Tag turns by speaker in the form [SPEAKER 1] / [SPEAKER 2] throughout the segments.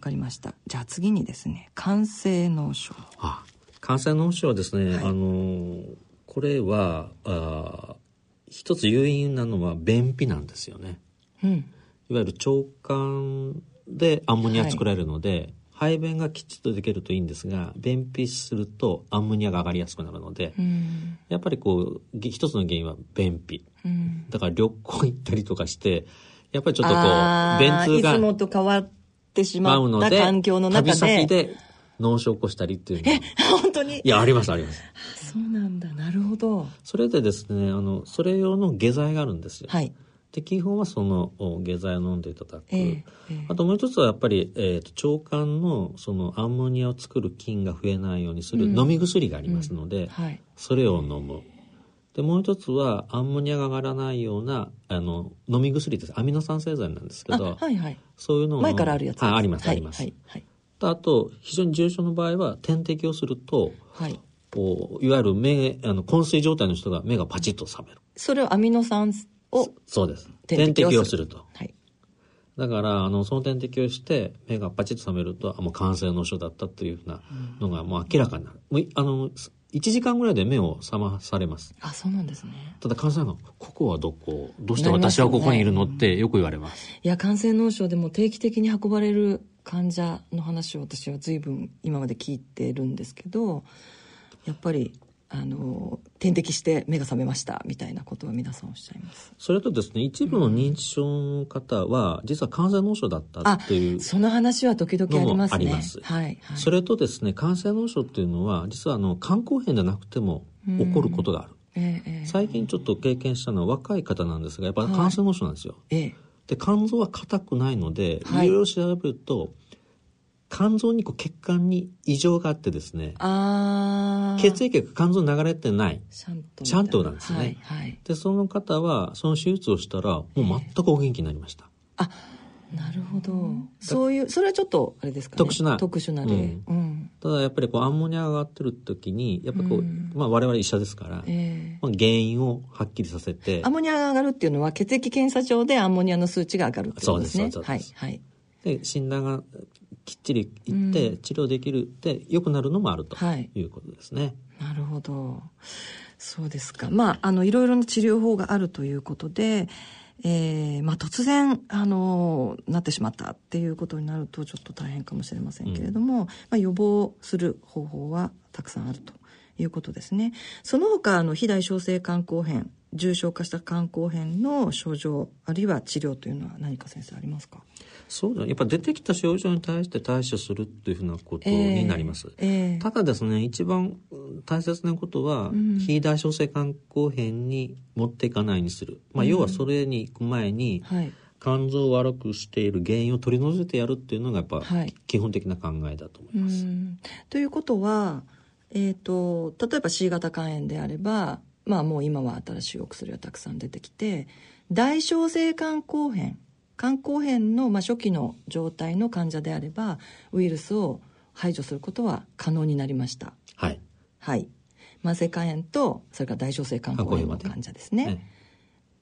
[SPEAKER 1] わかりました。じゃあ次にですね肝性脳症
[SPEAKER 2] あ肝性脳症はですね、はい、あのこれはあ一つ誘因なのは便秘なんですよね、うん、いわゆる腸管でアンモニア作られるので、はい排便がきちっとできるといいんですが便秘するとアンモニアが上がりやすくなるので、うん、やっぱりこう一つの原因は便秘、うん、だから旅行行ったりとかしてやっぱりちょっとこう便通がい
[SPEAKER 1] つもと変わってしまった環境の中で。
[SPEAKER 2] 旅先で脳症を起こしたりっていうの
[SPEAKER 1] え本当に？
[SPEAKER 2] いやありますあります。
[SPEAKER 1] そうなんだ。なるほど。
[SPEAKER 2] それでですねあのそれ用の下剤があるんですよ。はい。で基本はその下剤を飲んでいただく、えーえー、あともう一つはやっぱり、えーと、腸管のそのアンモニアを作る菌が増えないようにする飲み薬がありますので、うんうん。はい、それを飲むでもう一つはアンモニアが上がらないようなあの飲み薬です。アミノ酸製剤なんですけど、
[SPEAKER 1] はいはい、
[SPEAKER 2] そういうのを
[SPEAKER 1] 前からあるやつ
[SPEAKER 2] ああります、あります、はいはい、あと非常に重症の場合は点滴をすると、はい、こういわゆる目あの昏睡状態の人が目がパチッと覚める。
[SPEAKER 1] それをアミノ酸を
[SPEAKER 2] そうです。点滴をする。と、はい、だからあのその点滴をして目がパチッと覚めるとあもう感染の症だったというふうなのがもう明らかになる、うん、あの1時間ぐらいで目を覚まされます。
[SPEAKER 1] あそうなんですね。
[SPEAKER 2] ただ感染がここはどこどうして私はここにいるの、ね、ってよく言われます。
[SPEAKER 1] いや感染脳症でも定期的に運ばれる患者の話を私は随分今まで聞いてるんですけどやっぱりあの点滴して目が覚めましたみたいなことは皆さんおっしゃいます。
[SPEAKER 2] それとですね一部の認知症の方は、実は感染脳症だったっていう
[SPEAKER 1] その話は時々ありますね。あ
[SPEAKER 2] ります、はい、はい、それとですね感染脳症っていうのは実はあの肝硬変でなくても起こることがある、ええ、最近ちょっと経験したのは若い方なんですがやっぱり感染脳症なんですよ、はい、で肝臓は硬くないので、いろいろ調べると肝臓にこう血管に異常があってですね血液が肝臓に流れてないシャントな。んですね、はいはい、でその方はその手術をしたらもう全くお元気になりました、
[SPEAKER 1] あなるほど。そういうそれはちょっとあれですか、ね、
[SPEAKER 2] 特殊な。
[SPEAKER 1] 特殊な例、うん。
[SPEAKER 2] うん、ただやっぱりこうアンモニアが上がってる時にやっぱこう、うん、まあ我々医者ですから、えー、まあ、原因をはっきりさせて。
[SPEAKER 1] アンモニアが上がるっていうのは血液検査上でアンモニアの数値が上がるってことですね。
[SPEAKER 2] そうですそうです、はい、はい。で診断がきっちりいって治療できるって良くなるのもあるとい。うことですね。
[SPEAKER 1] はい、なるほど。そうですか。まああのいろいろな治療法があるということで、えーまあ、突然あのなってしまったっていうことになるとちょっと大変かもしれませんけれども、うん、まあ、予防する方法はたくさんあるということですね。その他あの肥大小性肝硬変重症化した肝硬変の症状あるいは治療というのは何か先生ありますか？
[SPEAKER 2] そうだ。やっぱ出てきた症状に対して対処するっていうふうなことになります、えーえ。ー、ただですね一番大切なことは、うん、非代償性肝硬変に持っていかないにする、まあ、要はそれに行く前に、うんはい、肝臓を悪くしている原因を取り除いてやるっていうのがやっぱ、基本的な考えだと思います。
[SPEAKER 1] ということは、えーと、例えば C 型肝炎であればまあもう今は新しいお薬がたくさん出てきて大小性肝硬変肝硬変の、まあ、初期の状態の患者であればウイルスを排除することは可能になりました。
[SPEAKER 2] はい、
[SPEAKER 1] はい、慢性肝炎とそれから大小性肝硬変の患者ですね、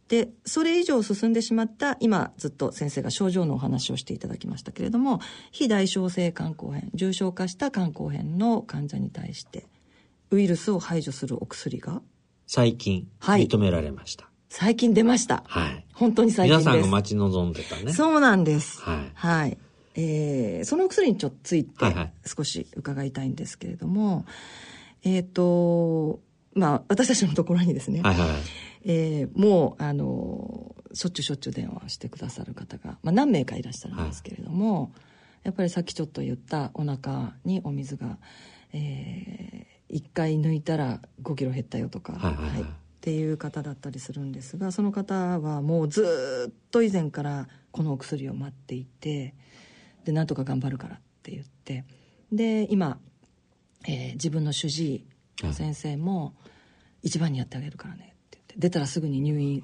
[SPEAKER 1] でそれ以上進んでしまった今ずっと先生が症状のお話をしていただきましたけれども非大小性肝硬変重症化した肝硬変の患者に対してウイルスを排除するお薬が
[SPEAKER 2] 最近認められました、はい、
[SPEAKER 1] 最近出ました。
[SPEAKER 2] はい。
[SPEAKER 1] 本当に最近
[SPEAKER 2] です。皆さんが待ち望んでたね。
[SPEAKER 1] そうなんです。はい。はい。えー、そのお薬にちょっとついて少し伺いたいんですけれども、はいはい、えっ、ー、と、まあ、私たちのところにですね、はいはい、えー、もう、あの、しょっちゅうしょっちゅう電話してくださる方が、まあ、何名かいらっしゃるんですけれども、はい、やっぱりさっきちょっと言ったお腹にお水が、えー、1回抜いたら5キロ減ったよとか、はい、はいはいっていう方だったりするんですがその方はもうずっと以前からこのお薬を待っていてでなんとか頑張るからって言ってで今、えー、自分の主治医の先生も一番にやってあげるからねって言って出たらすぐに入院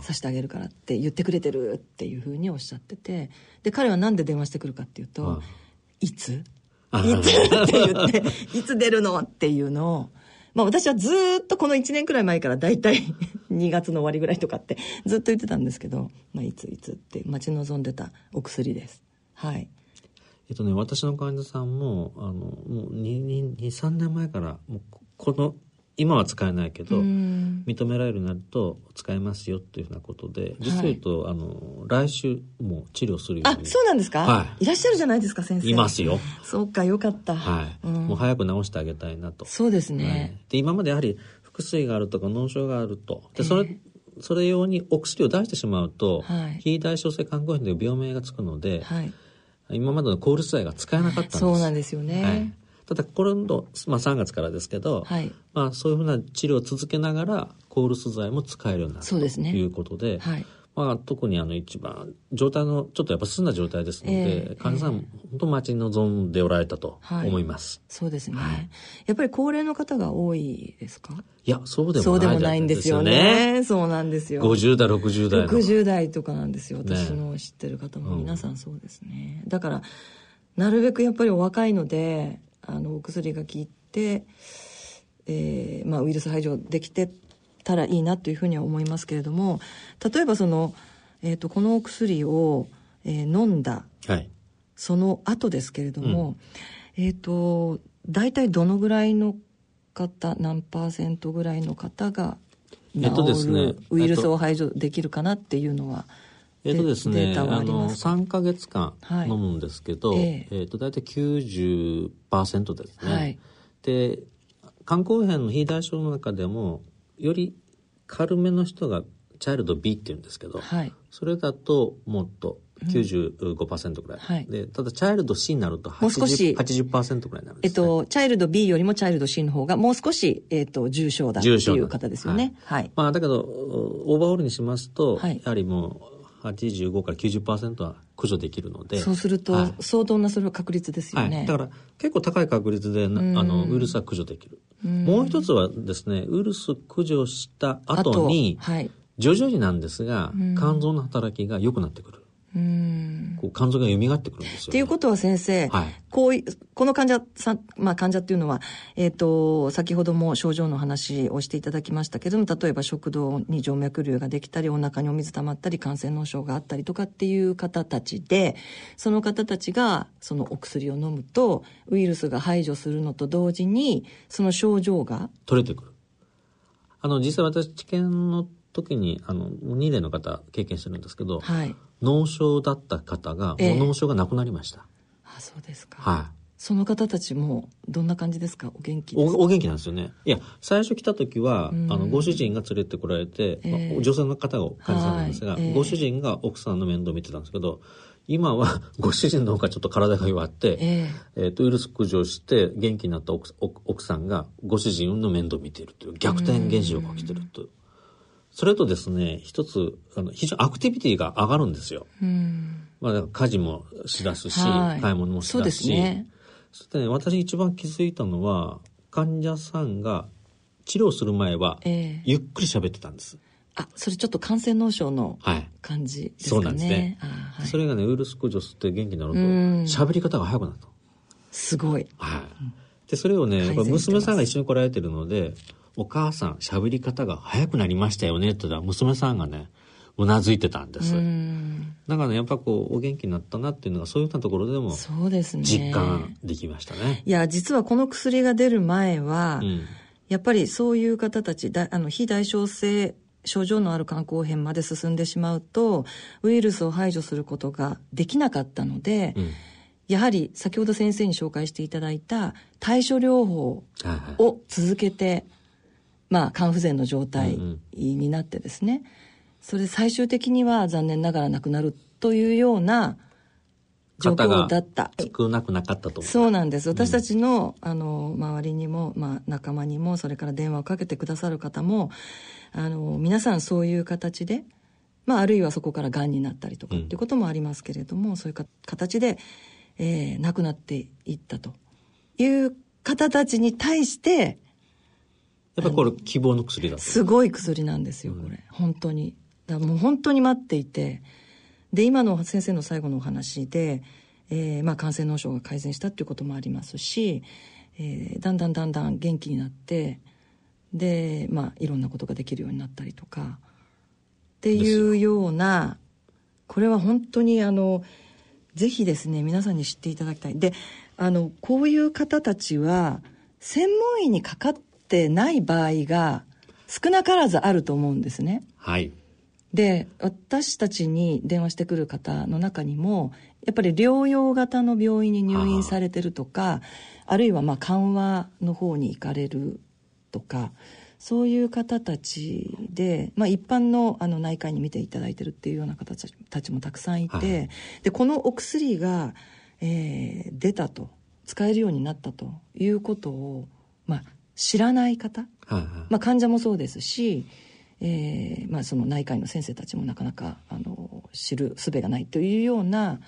[SPEAKER 1] させてあげるからって言ってくれてるっていうふうにおっしゃっててで彼は何で電話してくるかっていうと「いつ?」いつ って言って「いつ出るの?」っていうのをまあ私はずっとこの1年くらい前から大体 2月の終わりぐらいとかってずっと言ってたんですけど、まあ、いついつって待ち望んでたお薬です。はい。
[SPEAKER 2] えっとね、私の患者さんも、あの、もう2、2、3年前から、もうこの今は使えないけど、認められるようになると使えますよというふうなことで、実を言うと、はい、あの、来週も治療するよう
[SPEAKER 1] に。あ、そうなんですか？はい。いらっしゃるじゃないですか、先生。
[SPEAKER 2] いますよ。
[SPEAKER 1] そうか、よかった。
[SPEAKER 2] はい。うん、もう早く治してあげたいなと。
[SPEAKER 1] そうですね。は
[SPEAKER 2] い、で、今までやはり、腹水があるとか脳症があると。で、それ、それ用にお薬を出してしまうと、はい、非代償性肝硬変という病名がつくので、はい、今までの抗ルス剤が使えなかったんです。
[SPEAKER 1] そうなんですよね。はい
[SPEAKER 2] ただ今度、まあ、3月からですけど、はい、まあ、そういうふうな治療を続けながらコールス剤も使えるようになるということで、ねはい、まあ、特にあの一番状態のちょっとやっぱ進んだ状態ですので、えー、患者さん、えー、本当待ち望んでおられたと思います、
[SPEAKER 1] はい、そうですね、はい、やっぱり高齢の方が多いですか？
[SPEAKER 2] いやそうでもない
[SPEAKER 1] そうでもないんですよね。そうなんですよ。
[SPEAKER 2] 50代60代
[SPEAKER 1] 60代とかなんですよ。私の知ってる方も皆さんそうですね、ねうん、だからなるべくやっぱりお若いのであのお薬が効いて、えーまあ、ウイルス排除できてたらいいなというふうには思いますけれども例えばその、えーと、このお薬を、えー、飲んだ、はい、その後ですけれども、うん、えっ、ー、と大体どのぐらいの方何パーセントぐらいの方がえっとですね、ウイルスを排除できるかなっていうのは。
[SPEAKER 2] えっとですね、あの3か月間飲むんですけど、はい、え。ー、えー、と大体90%ですね。はい、で肝硬変の非代償の中でもより軽めの人がチャイルド B って言うんですけど、はい、それだともっと95%ぐらい、はい、でただチャイルド C になるともう少し80%ぐらいになるんです、ね、
[SPEAKER 1] えっと、チャイルド B よりもチャイルド C の方がもう少し、えっと、重症だっていう方ですよね。はい、はい、
[SPEAKER 2] まあ、だけどオーバーオールにしますと、やはりもう85から90%は駆除できるので。
[SPEAKER 1] そうすると、相当なそれは確率ですよね、
[SPEAKER 2] はい、だから結構高い確率であのウイルスは駆除できる。もう一つはですねウイルス駆除した後に、はい、徐々になんですが肝臓の働きが良くなってくるうん。こう肝臓が蘇ってくるんですよ、ね、
[SPEAKER 1] っていうことは先生、はい、こういこの患者さん、まあ、患者っていうのは、えっ、ー、と先ほども症状の話をしていただきましたけども例えば食道に静脈瘤ができたりお腹にお水溜まったり感染脳症があったりとかっていう方たちでその方たちがそのお薬を飲むとウイルスが排除するのと同時にその症状が？
[SPEAKER 2] 取れてくる。あの実際私治験の時にあの2例の方経験してるんですけど、はい、脳症だった方が、もう脳症がなくなりました。
[SPEAKER 1] あそうですか。はい。その方たちもどんな感じですか？お元気お
[SPEAKER 2] お元気なんですよね。いや、最初来た時は、あの、ご主人が連れてこられて、えー、まあ、女性の方が患者さんなんですが、えー、ご主人が奥さんの面倒を見てたんですけど、今は ご主人の方がちょっと体が弱って、えー、えー、とウイルス駆除して元気になった奥奥さんがご主人の面倒を見ているという逆転現象が起きてるという。それとですね、一つ、あの、非常にアクティビティが上がるんですよ。うん、まあ、家事もしだすし、はい、買い物もしだすし。そうですね。そしてね、私一番気づいたのは、患者さんが治療する前は、ゆっくり喋ってたんです。
[SPEAKER 1] えー、あ、それちょっと感染脳症の感じですかね。はい、そうなんですね。
[SPEAKER 2] はい、それがね、ウイルス駆除して元気になると、喋り方が早くなると。
[SPEAKER 1] すごい。
[SPEAKER 2] はい。で、それをね、娘さんが一緒に来られてるので、お母さん喋り方が早くなりましたよねって言ったら娘さんがねうなずいてたんです。だからねやっぱこうお元気になったなっていうのがそういったところでもそうですね。実感できましたね。
[SPEAKER 1] いや実はこの薬が出る前は、うん、やっぱりそういう方たちだあの非代償性症状のある肝硬変まで進んでしまうとウイルスを排除することができなかったので、うん。やはり先ほど先生に紹介していただいた対処療法を続けてまあ、肝不全の状態になってですね、それで最終的には残念ながら亡くなるというような状況だった。
[SPEAKER 2] 少なくなかったと
[SPEAKER 1] そうなんです。私たちの、あの、周りにも、まあ、仲間にも、それから電話をかけてくださる方も、あの、皆さんそういう形で、まあ、あるいはそこから癌になったりとかっていうこともありますけれども、うん、そういうか形で、えー、亡くなっていったという方たちに対して、
[SPEAKER 2] やっぱりこれ希望の薬だ
[SPEAKER 1] すごい薬なんですよ、これ。本当に。だもう本当に待っていて。で、今の先生の最後のお話で、えー、まあ感染脳症が改善したっていうこともありますし、えー、だんだんだんだん元気になって、で、まあいろんなことができるようになったりとか、っていうような、これは本当にあの、ぜひですね皆さんに知っていただきたいであのこういう方たちは専門医にかかってない場合が少なからずあると思うんですね。
[SPEAKER 2] はい。
[SPEAKER 1] で、私たちに電話してくる方の中にも、やっぱり療養型の病院に入院されてるとか、あるいはまあ緩和の方に行かれるとか、そういう方たちで、まあ、一般のあの内科医に見ていただいてるっていうような方たちもたくさんいて、はい、でこのお薬が、えー、出たと使えるようになったということを、まあ、知らない方、はいはい、まあ、患者もそうですし、えーまあ、その内科医の先生たちもなかなかあの知る術がないというような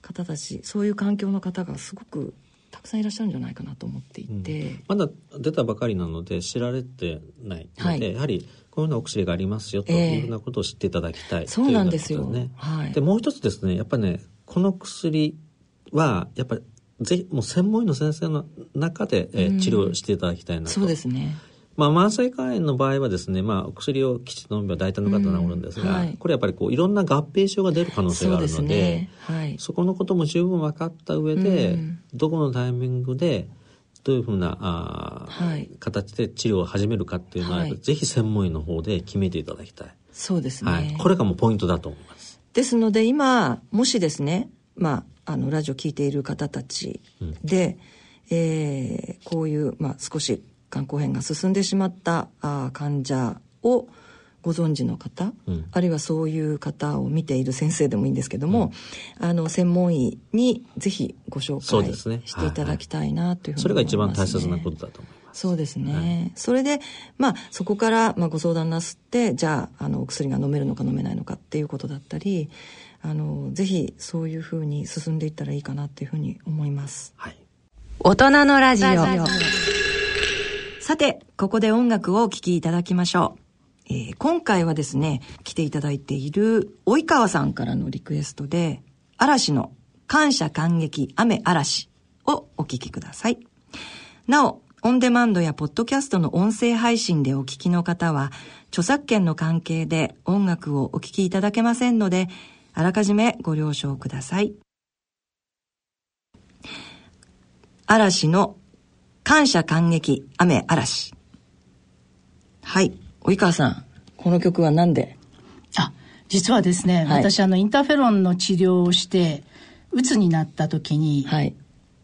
[SPEAKER 1] 方たちそういう環境の方がすごくたくさんいらっしゃるんじゃないかなと思っていて、うん、
[SPEAKER 2] まだ出たばかりなので知られてないので、はい、やはりこういうようなお薬がありますよというふうなことを知っていただきたい、えー、
[SPEAKER 1] そうなんですよ。ね。
[SPEAKER 2] はい、でもう一つですねやっぱりねこの薬はやっぱりぜひもう専門医の先生の中で、えー、治療していただきたいなと。
[SPEAKER 1] そうですね。
[SPEAKER 2] まあ、慢性肝炎の場合はですね、まあ、薬をきちっと飲めば大体の方治るんですが、はい、これやっぱりこういろんな合併症が出る可能性があるので、ねはい、そこのことも十分分かった上で、どこのタイミングでどういうふうなあ、はい、形で治療を始めるかっていうのは、はい、ぜひ専門医の方で決めていただきたい。
[SPEAKER 1] そうですね。
[SPEAKER 2] はい、これがもうポイントだと思います。
[SPEAKER 1] ですので今もしですね、まあ、あのラジオ聞いている方たちで、うん、えー、こういう、まあ、少し肝硬変が進んでしまったあ患者をご存知の方、うん、あるいはそういう方を見ている先生でもいいんですけども、うん、あの専門医にぜひご紹介していただきたいなというふうに思います、ね、
[SPEAKER 2] それが一番大切なことだと思います。
[SPEAKER 1] そうですね。はい、それで、まあ、そこから、まあ、ご相談なすって、じゃあ、あの、お薬が飲めるのか飲めないのかっていうことだったり、あの、ぜひ、そういうふうに進んでいったらいいかなっていうふうに思います。はい。大人のラジオ。さて、ここで音楽をお聴きいただきましょう。えー、今回はですね、来ていただいている及川さんからのリクエストで、嵐の感謝感激雨嵐をお聴きください。なお、オンデマンドやポッドキャストの音声配信でお聴きの方は、著作権の関係で音楽をお聴きいただけませんので、あらかじめご了承ください。嵐の感謝感激雨嵐。はい及川さんこの曲は何で？
[SPEAKER 3] あ実はですね、はい、私あのインターフェロンの治療をしてうつになった時に、はい、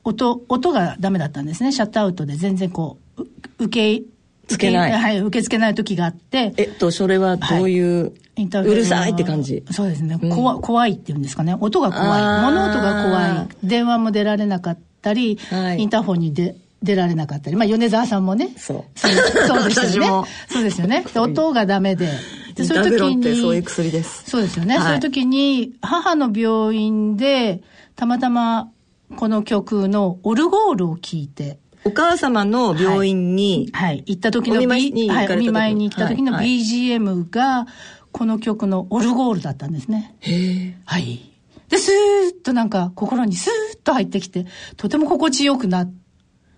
[SPEAKER 3] 音音がダメだったんですね。シャットアウトで全然こう受け
[SPEAKER 1] つけない。
[SPEAKER 3] はい、受け付けない時があって。
[SPEAKER 1] えっと、それはどういう、はい、インタビューうるさいって感じ？
[SPEAKER 3] そうですね。うん、怖怖いっていうんですかね。音が怖い。物音が怖い。電話も出られなかったり、はい、インターフォンにで出られなかったり、まあ、米沢さんもね。
[SPEAKER 1] そう。
[SPEAKER 3] そうそうですよね。そうですよね。音がダメで。
[SPEAKER 1] でそういう時に。そういう薬です。
[SPEAKER 3] そうですよね。はい、そういう時に、母の病院で、たまたま、この曲のオルゴールを聴いて、
[SPEAKER 1] お母様の病院に、
[SPEAKER 3] はい、はい、行った時の、B、はい、お見舞いに行った時の BGM が、この曲のオルゴールだったんですね。
[SPEAKER 1] へ
[SPEAKER 3] はい。で、スーッとなんか心にスーッと入ってきて、とても心地よくなって、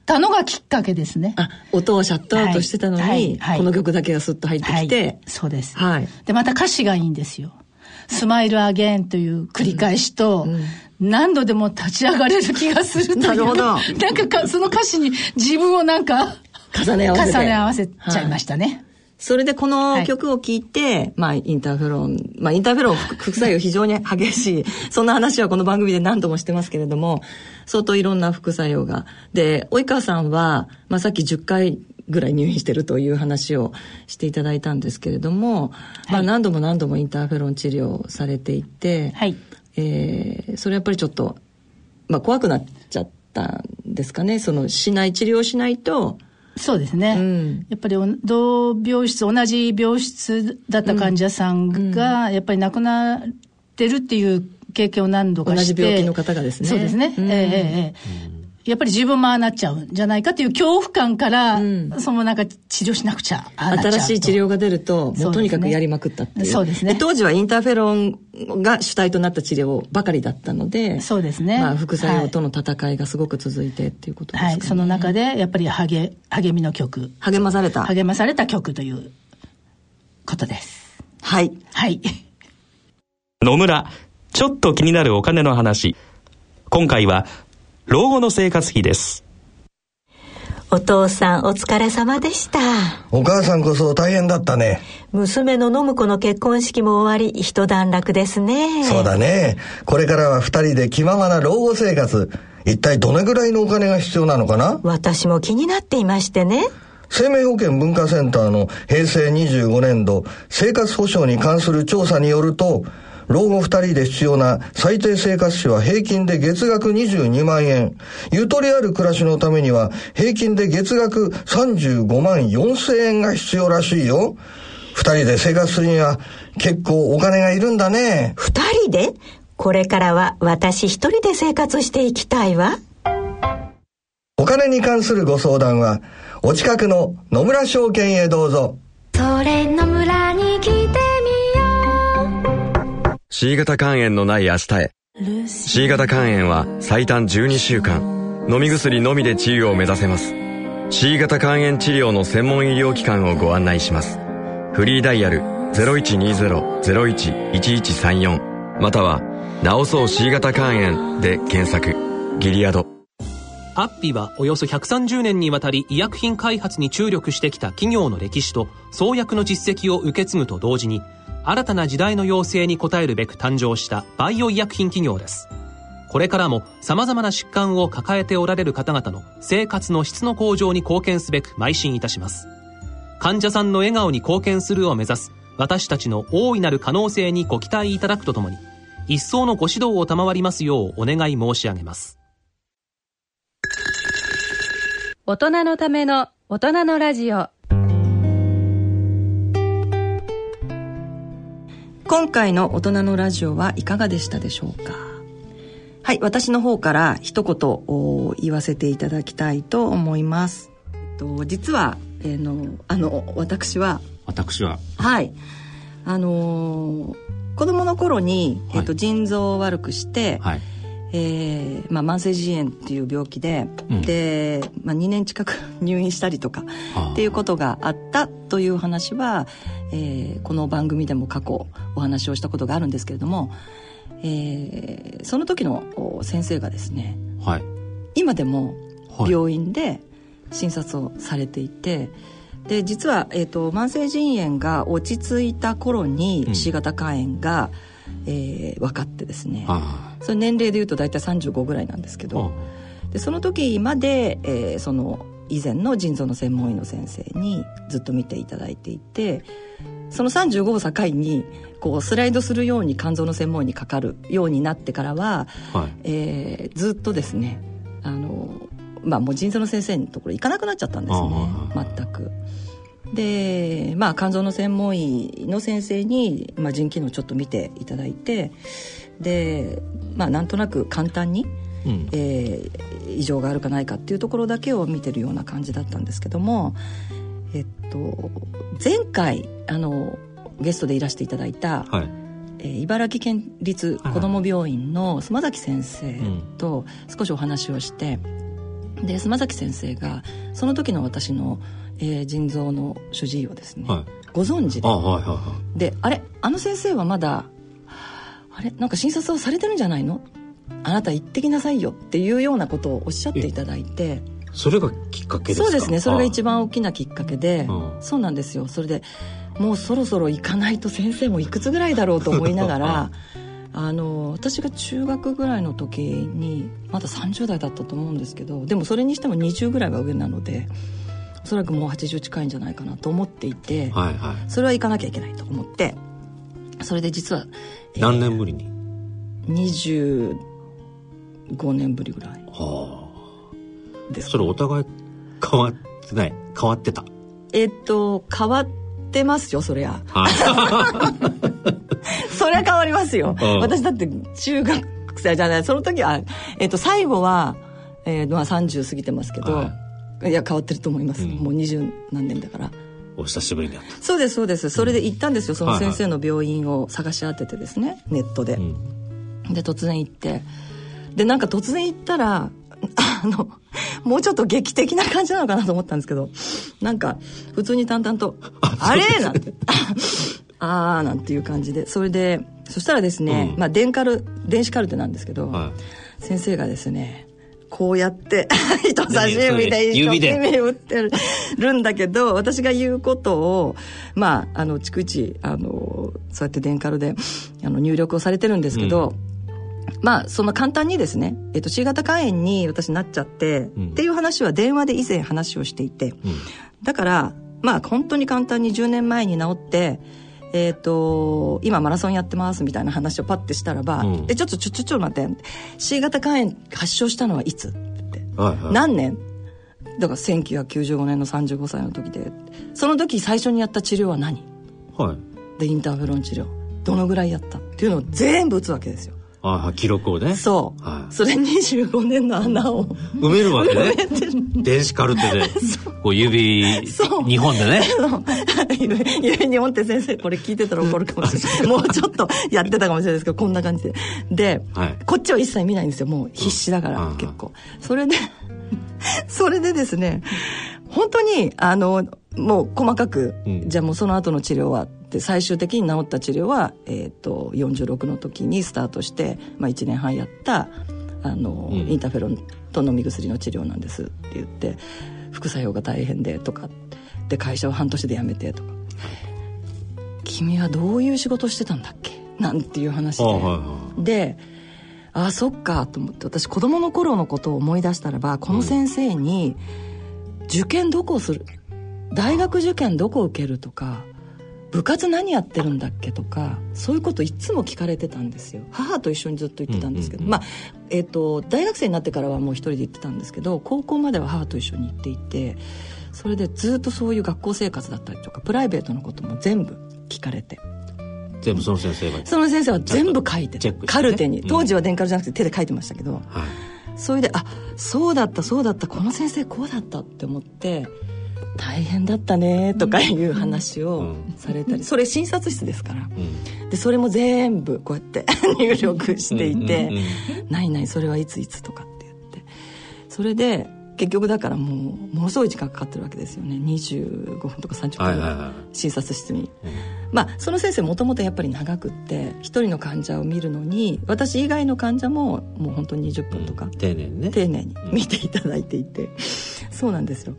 [SPEAKER 3] たのがきっかけですね。
[SPEAKER 1] あ、音をシャットアウトしてたのに、はい。はい、この曲だけがスッと入ってきて、はい、
[SPEAKER 3] そうです。はい。で、また歌詞がいいんですよ。スマイルアゲンという繰り返しと、うんうん何度でも立ち上がれる気がするという。な
[SPEAKER 1] るほど。なん
[SPEAKER 3] かその歌詞に自分をなんか、
[SPEAKER 1] 重ね合わせ
[SPEAKER 3] 重ね合わせちゃいましたね。
[SPEAKER 1] それでこの曲を聴いて、はい、まあインターフェロン、まあインターフェロン副作用非常に激しい、そんな話はこの番組で何度もしてますけれども、相当いろんな副作用が。で、及川さんは、まあさっき10回ぐらい入院してるという話をしていただいたんですけれども、はい、まあ何度も何度もインターフェロン治療されていて、はい、えー、それやっぱりちょっと、まあ怖くなっちゃったんですかね。そのしない治療をしないと、
[SPEAKER 3] そうですね。うん、やっぱり同病室、同じ病室だった患者さんが、やっぱり亡くなってるっていう経験を何度かして。
[SPEAKER 1] 同じ病気の方がですね。
[SPEAKER 3] そうですね。うん、ええええ。やっぱり自分もああなっちゃうんじゃないかという恐怖感から、うん、そのなんか治療しなくちゃ
[SPEAKER 1] 新しい治療が出ると、もうとにかくやりまくったっていう。
[SPEAKER 3] そうですね。
[SPEAKER 1] 当時はインターフェロンが主体となった治療ばかりだったので、
[SPEAKER 3] そうですね。
[SPEAKER 1] まあ、副作用との戦いがすごく続いてっていうことですね。はい、
[SPEAKER 3] その中で、やっぱり励、励みの曲。
[SPEAKER 1] 励まされた。
[SPEAKER 3] 励まされた曲ということです。
[SPEAKER 1] はい。
[SPEAKER 3] はい。
[SPEAKER 4] 野村、ちょっと気になるお金の話。今回は老後の生活費です。
[SPEAKER 5] お父さんお疲れ様でした。
[SPEAKER 6] お母さんこそ大変だったね。
[SPEAKER 5] 娘の信子の結婚式も終わり一段落ですね。
[SPEAKER 6] そうだね。これからは二人で気ままな老後生活。一体どれぐらいのお金が必要なのかな？
[SPEAKER 5] 私も気になっていましてね。
[SPEAKER 6] 生命保険文化センターの平成25年度生活保障に関する調査によると老後2人で必要な最低生活費は平均で月額22万円。ゆとりある暮らしのためには平均で月額35万4千円が必要らしいよ。2人で生活するには結構お金がいるんだね。
[SPEAKER 5] 2人で？これからは私一人で生活していきたいわ。
[SPEAKER 6] お金に関するご相談は、お近くの野村証券へどうぞ。それ野村に来て
[SPEAKER 7] C 型肝炎のない明日へ。C 型肝炎は最短12週間。飲み薬のみで治癒を目指せます。C 型肝炎治療の専門医療機関をご案内します。フリーダイヤル0120-01-1134または「治そう C 型肝炎」で検索。ギリアド。
[SPEAKER 8] アッピはおよそ130年にわたり医薬品開発に注力してきた企業の歴史と創薬の実績を受け継ぐと同時に新たな時代の要請に応えるべく誕生したバイオ医薬品企業です。これからも様々な疾患を抱えておられる方々の生活の質の向上に貢献すべく邁進いたします。患者さんの笑顔に貢献するを目指す私たちの大いなる可能性にご期待いただくとともに、一層のご指導を賜りますようお願い申し上げます。
[SPEAKER 9] 大人のための大人のラジオ
[SPEAKER 1] 今回の大人のラジオはいかがでしたでしょうか？はい、私の方から一言言わせていただきたいと思います。えっと、実は、えー、の、あの、私は、
[SPEAKER 2] 私は、
[SPEAKER 1] はい、あのー、子供の頃に、えっと、腎臓を悪くして、はい、えーまあ、慢性腎炎っていう病気で、うん、で、まあ、2年近く入院したりとかっていうことがあったという話は、えー、この番組でも過去お話をしたことがあるんですけれども、えー、その時の先生がですね、はい、今でも病院で診察をされていて、はい、で実は、えーと、慢性腎炎が落ち着いた頃に C 型肝炎が、うん、えー、分かってですね。それ年齢でいうと大体35ぐらいなんですけどでその時まで、えー、その以前の腎臓の専門医の先生にずっと見ていただいていてその35を境にこうスライドするように肝臓の専門医にかかるようになってからは、はい、えー、ずっとですねあの、まあ、もう腎臓の先生のところ行かなくなっちゃったんですね全く。でまあ肝臓の専門医の先生に、まあ、腎機能ちょっと見ていただいてでまあなんとなく簡単に、うん、えー、異常があるかないかっていうところだけを見てるような感じだったんですけどもえっと前回あのゲストでいらしていただいた、はい、えー、茨城県立こども病院の須崎先生と少しお話をして、うん、で須崎先生がその時の私の、えー、腎臓の主治医をですね、はい、ご存知で、はいはいはい、であれあの先生はまだあれなんか診察をされてるんじゃないの？あなた行ってきなさいよっていうようなことをおっしゃっていただいて。
[SPEAKER 2] それがきっかけです
[SPEAKER 1] か？そうですね。それが一番大きなきっかけで、そうなんですよ。それでもうそろそろ行かないと先生もいくつぐらいだろうと思いながらあの私が中学ぐらいの時にまだ30代だったと思うんですけどでもそれにしても20ぐらいは上なのでおそらくもう80近いんじゃないかなと思っていて、はいはい、それは行かなきゃいけないと思ってそれで実は、
[SPEAKER 2] えー、何年ぶりに？
[SPEAKER 1] 25年ぶりぐらい。はあ。
[SPEAKER 2] それお互い変わってない？変わってた？
[SPEAKER 1] えっと変わってますよそりゃ、はい、そりゃ変わりますよ、うん、私だって中学生じゃない。その時は、えっと、最後は、えーまあ、30過ぎてますけど、はい、いや変わってると思います、うん、もう二十何年だから。
[SPEAKER 2] お久しぶりに
[SPEAKER 1] そうですそうです。それで行ったんですよ、その先生の病院を探し当ててですねネットで、うん、で突然行ってでなんか突然行ったらあの、もうちょっと劇的な感じなのかなと思ったんですけど、なんか、普通に淡々と、あれ？なんて、あーなんていう感じで、それで、そしたらですね、うん、まあ電カル、電子カルテなんですけど、はい、先生がですねこうやって 人差し指で。一生懸命打ってるんだけど私が言うことをまああの逐一あのそうやって電カルであの入力をされてるんですけど、うん、まあその簡単にですね、えっと、C 型肝炎に私なっちゃって、うん、っていう話は電話で以前話をしていて、うん、だからまあ本当に簡単に10年前に治ってえっ、ー、と、今マラソンやってますみたいな話をパッてしたらば、うん、え、ちょっとちょ、ちょ、ちょ、待って、C 型肝炎発症したのはいつって。はいはい、何年？だから1995年の35歳の時で、その時最初にやった治療は何？はい。で、インターフェロン治療。どのぐらいやった？っていうのを全部打つわけですよ。
[SPEAKER 2] ああ記録をね。
[SPEAKER 1] そう、はい、それ25年の穴を
[SPEAKER 2] 埋めるわけね。電子カルテで。こう指2本でね。
[SPEAKER 1] 指2本って先生これ聞いてたら怒るかもしれない。もうちょっとやってたかもしれないですけどこんな感じで。で、はい、こっちは一切見ないんですよ。もう必死だから、うん、結構。それでそれでですね本当にあのもう細かく、うん、じゃあもうその後の治療はで最終的に治った治療は、えーと、46の時にスタートして、まあ、1年半やったあの、うん、インターフェロンと飲み薬の治療なんですって言って副作用が大変でとかで会社を半年で辞めてとか「君はどういう仕事してたんだっけ?」なんていう話で、はいはい、でああそっかと思って私子供の頃のことを思い出したらばこの先生に、受験どこをする？大学受験どこを受けるとか部活何やってるんだっけとかそういうこといつも聞かれてたんですよ。母と一緒にずっと言ってたんですけど、まあ、えーと、大学生になってからはもう一人で行ってたんですけど高校までは母と一緒に行っていてそれでずっとそういう学校生活だったりとかプライベートのことも全部聞かれて。
[SPEAKER 2] 全部その先生が。
[SPEAKER 1] その先生は全部書いてて、カルテに。当時は電カルじゃなくて手で書いてましたけど、はい、それであそうだったそうだったこの先生こうだったって思って大変だったねとかいう話をされたり、それ診察室ですから、でそれも全部こうやって 入力していて「ないないそれはいついつ」とかって言って。それで結局だからもうものすごい時間かかってるわけですよね。25分とか30分ぐらい診察室に、まあその先生もともとやっぱり長くって一人の患者を見るのに私以外の患者ももう本当に20分とか、
[SPEAKER 2] 丁寧にね。
[SPEAKER 1] 丁寧に見ていただいていて、そうなんですよ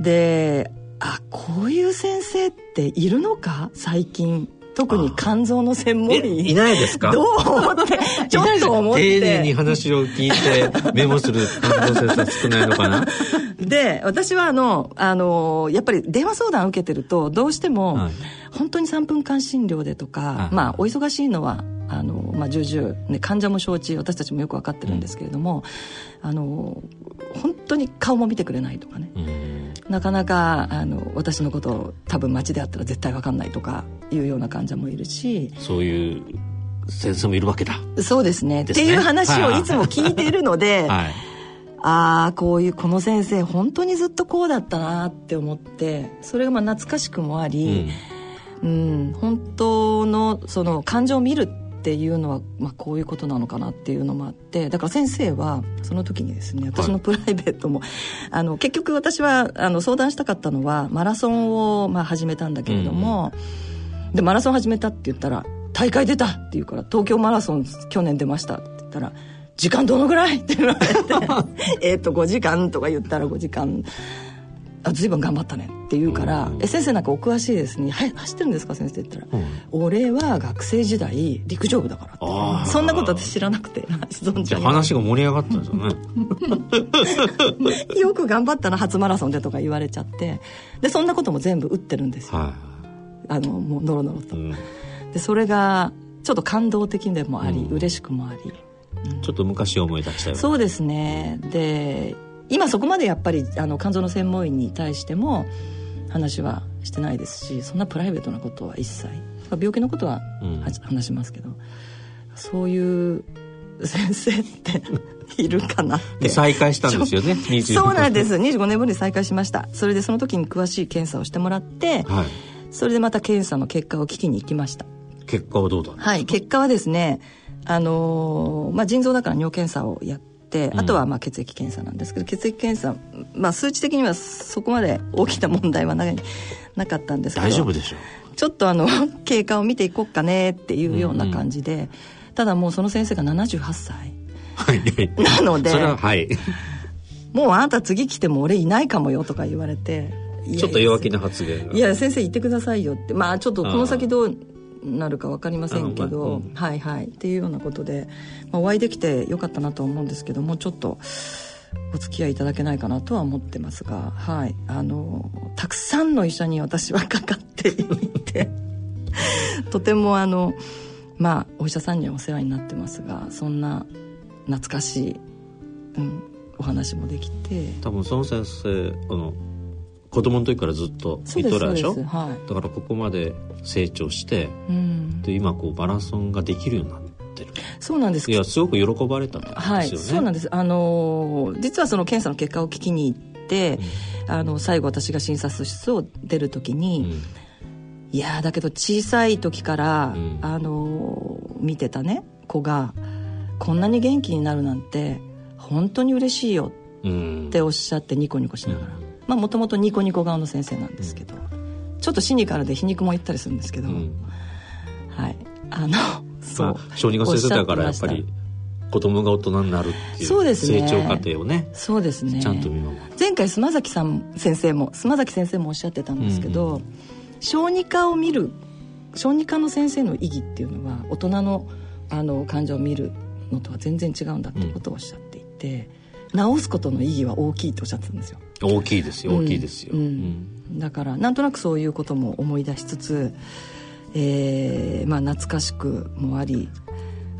[SPEAKER 1] であこういう先生っているのか？最近。特に肝臓の専門医。
[SPEAKER 2] いないですか？
[SPEAKER 1] どう思って？ちょっと思って。
[SPEAKER 2] 丁寧に話を聞いてメモする肝臓先生少ないのかな？
[SPEAKER 1] で私はあのあのやっぱり電話相談を受けてるとどうしても、はい、本当に3分間診療でとか、はい、まあお忙しいのはあの、まあ、重々、ね、患者も承知私たちもよく分かってるんですけれども、うん、あの本当に顔も見てくれないとかね、なかなかあの私のことを多分街であったら絶対分かんないとかいうような患者もいるし。
[SPEAKER 2] そういう先生もいるわけだ。
[SPEAKER 1] そうですね、ね、っていう話をいつも聞いているので、はい、ああこういうこの先生本当にずっとこうだったなって思ってそれがまあ懐かしくもあり、うん、うん、本当のその感情を見るっていうのは、まあ、こういうことなのかなっていうのもあってだから先生はその時にですね私のプライベートも、はい、あの結局私はあの相談したかったのはマラソンを、まあ、始めたんだけれども、うん、でマラソン始めたって言ったら「大会出た!」って言うから「東京マラソン去年出ました」って言ったら「時間どのぐらい?」って言われて「えっと5時間」とか言ったら5時間あ随分頑張ったねって言うから「え先生なんかお詳しいですね。はい走ってるんですか先生」って言ったら、うん「俺は学生時代陸上部だから」って。そんなこと私知らなくて
[SPEAKER 2] 存じ話が盛り上がったんですよね。
[SPEAKER 1] よく頑張ったな初マラソンでとか言われちゃって。でそんなことも全部打ってるんですよ、はい、あのもうノロノロと、うん、でそれがちょっと感動的でもあり、うん、嬉しくもあり、
[SPEAKER 2] うん、ちょっと昔を思い出したよ
[SPEAKER 1] そうですね。で今そこまでやっぱりあの肝臓の専門医に対しても話はしてないですしそんなプライベートなことは一切。病気のことは、うん、話しますけどそういう先生っているかなって。
[SPEAKER 2] 再開したんですよね
[SPEAKER 1] そうなんです。25年ぶりに再開しました。それでその時に詳しい検査をしてもらって、はい、それでまた検査の結果を聞きに行きました。
[SPEAKER 2] 結果はどうだ
[SPEAKER 1] はい結果はですねあのー、まあ、腎臓だから尿検査をやってあとはまあ血液検査なんですけど、血液検査、まあ、数値的にはそこまで大きな問題はななかったんですけど
[SPEAKER 2] 大丈夫でしょ
[SPEAKER 1] う。ちょっとあの 経過を見ていこうかねっていうような感じで、うんうん、ただもうその先生が78歳。なので、
[SPEAKER 2] はい、
[SPEAKER 1] もうあなた次来ても俺いないかもよとか言われて
[SPEAKER 2] ちょっと弱気な発言
[SPEAKER 1] いや先生言ってくださいよって。まあちょっとこの先どうなるか分かりませんけど、うん、はいはい。っていうようなことで、まあ、お会いできてよかったなと思うんですけどもちょっとお付き合いいただけないかなとは思ってますがはい。あのたくさんの医者に私はかかっていて とてもあのまあお医者さんにはお世話になってますがそんな懐かしい、うん、お話もできて。
[SPEAKER 2] 多分その先生あの子供の時からずっと見とるでしょ、はい、だからここまで成長して、うん、で今こうマラソンができるようになってる。
[SPEAKER 1] そうなんです。
[SPEAKER 2] いやすごく喜ばれたんですよね、はい、
[SPEAKER 1] そうなんです。あの実はその検査の結果を聞きに行って、うん、あの最後私が診察室を出る時に、うん、いやだけど小さい時から、あの見てたね子がこんなに元気になるなんて本当に嬉しいよっておっしゃってニコニコしながら、まあもともとニコニコ顔の先生なんですけど、ちょっとシニカルで皮肉も言ったりするんですけど、はい。あの
[SPEAKER 2] そう、まあ、小児科先生だからやっぱり子供が大人になるっていうそうです、ね、成長過程をね
[SPEAKER 1] そうですね。
[SPEAKER 2] ちゃんと見守る。
[SPEAKER 1] 前回島崎さん先生も島崎先生もおっしゃってたんですけど、うんうん、小児科を見る小児科の先生の意義っていうのは大人のあの患者を見るのとは全然違うんだっていうことをおっしゃっていて、治すことの意義は大きいとおっしゃってたんですよ
[SPEAKER 2] 大きいですよ大きいですよ、う
[SPEAKER 1] ん、だからなんとなくそういうことも思い出しつつ、えー、まあ懐かしくもあり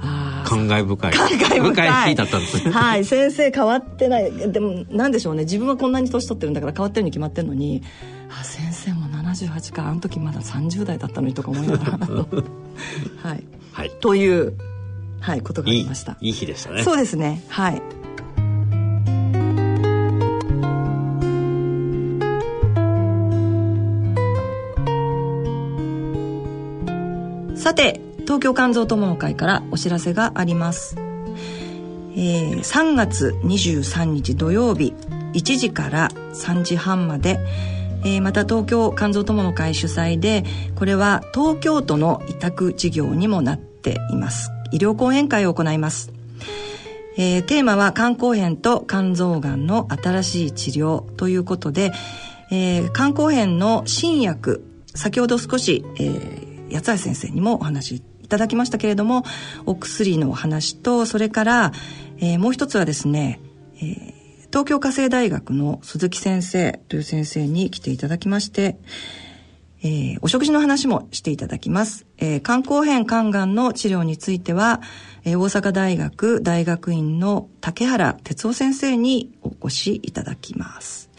[SPEAKER 2] あ感慨深い。
[SPEAKER 1] 感慨深
[SPEAKER 2] い。日だったんです
[SPEAKER 1] はい先生変わってない。でもなんでしょうね。自分はこんなに年取ってるんだから変わってるに決まってるのにあ先生も78かあの時まだ30代だったのにとか思いながら。はい、はい、というはい、ことがありました。
[SPEAKER 2] いい日でしたね。
[SPEAKER 1] そうですね。はいさて東京肝臓友の会からお知らせがあります、えー、3月23日土曜日1時から3時半まで。えー、また東京肝臓友の会主催でこれは東京都の委託事業にもなっています。医療講演会を行います。えー、テーマは肝硬変と肝臓がんの新しい治療ということで、えー、肝硬変の新薬、先ほど少し、えー、八橋先生にもお話いただきましたけれども、お薬のお話と、それから、えー、もう一つはですね、えー、東京家政大学の鈴木先生という先生に来ていただきまして、えー、お食事の話もしていただきます。えー、肝硬変肝がんの治療については、えー、大阪大学大学院の竹原哲夫先生にお越しいただきます。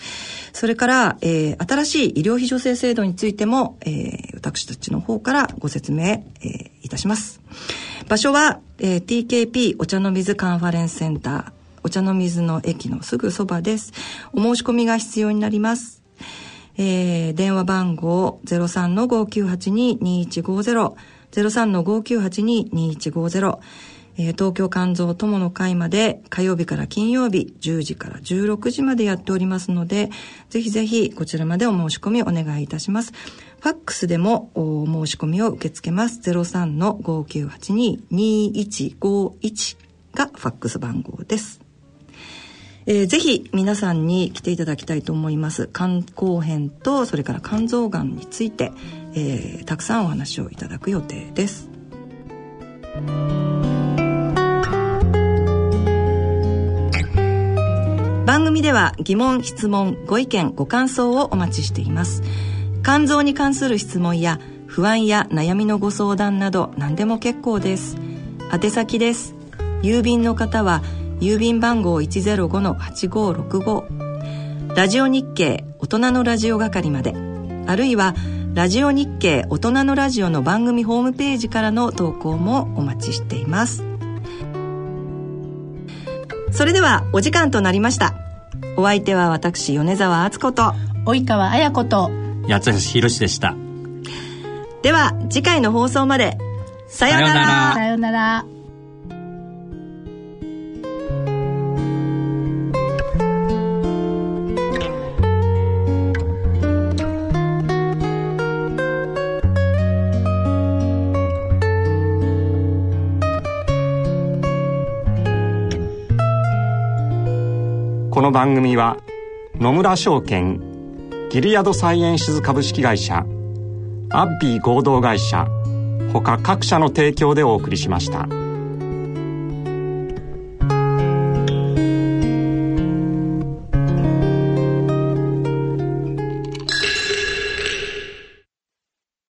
[SPEAKER 1] それから、えー、新しい医療費助成制度についても、えー、私たちの方からご説明、えー、いたします。場所は、えー、TKP お茶の水カンファレンスセンター、お茶の水の駅のすぐそばです。お申し込みが必要になります。えー、電話番号03-5982-2150、03-5982-2150、えー、東京肝臓友の会まで火曜日から金曜日10時から16時までやっておりますので、ぜひぜひこちらまでお申し込みお願いいたします。ファックスでもお申し込みを受け付けます。03-5982-2151がファックス番号です。えー、ぜひ皆さんに来ていただきたいと思います肝硬変とそれから肝臓がんについて、えー、たくさんお話をいただく予定です番組では疑問質問ご意見ご感想をお待ちしています。肝臓に関する質問や不安や悩みのご相談など何でも結構です。宛先です。郵便の方は「郵便番号105-8565ラジオ日経大人のラジオ係まで。あるいはラジオ日経大人のラジオの番組ホームページからの投稿もお待ちしています。それではお時間となりました。お相手は私米沢敦子と。
[SPEAKER 3] 及川綾子と。
[SPEAKER 2] 八橋宏でした。
[SPEAKER 1] では次回の放送まで。さようなら。
[SPEAKER 3] さようなら
[SPEAKER 10] 番組は野村証券ギリアドサイエンシズ株式会社アッビー合同会社他各社の提供でお送りしました。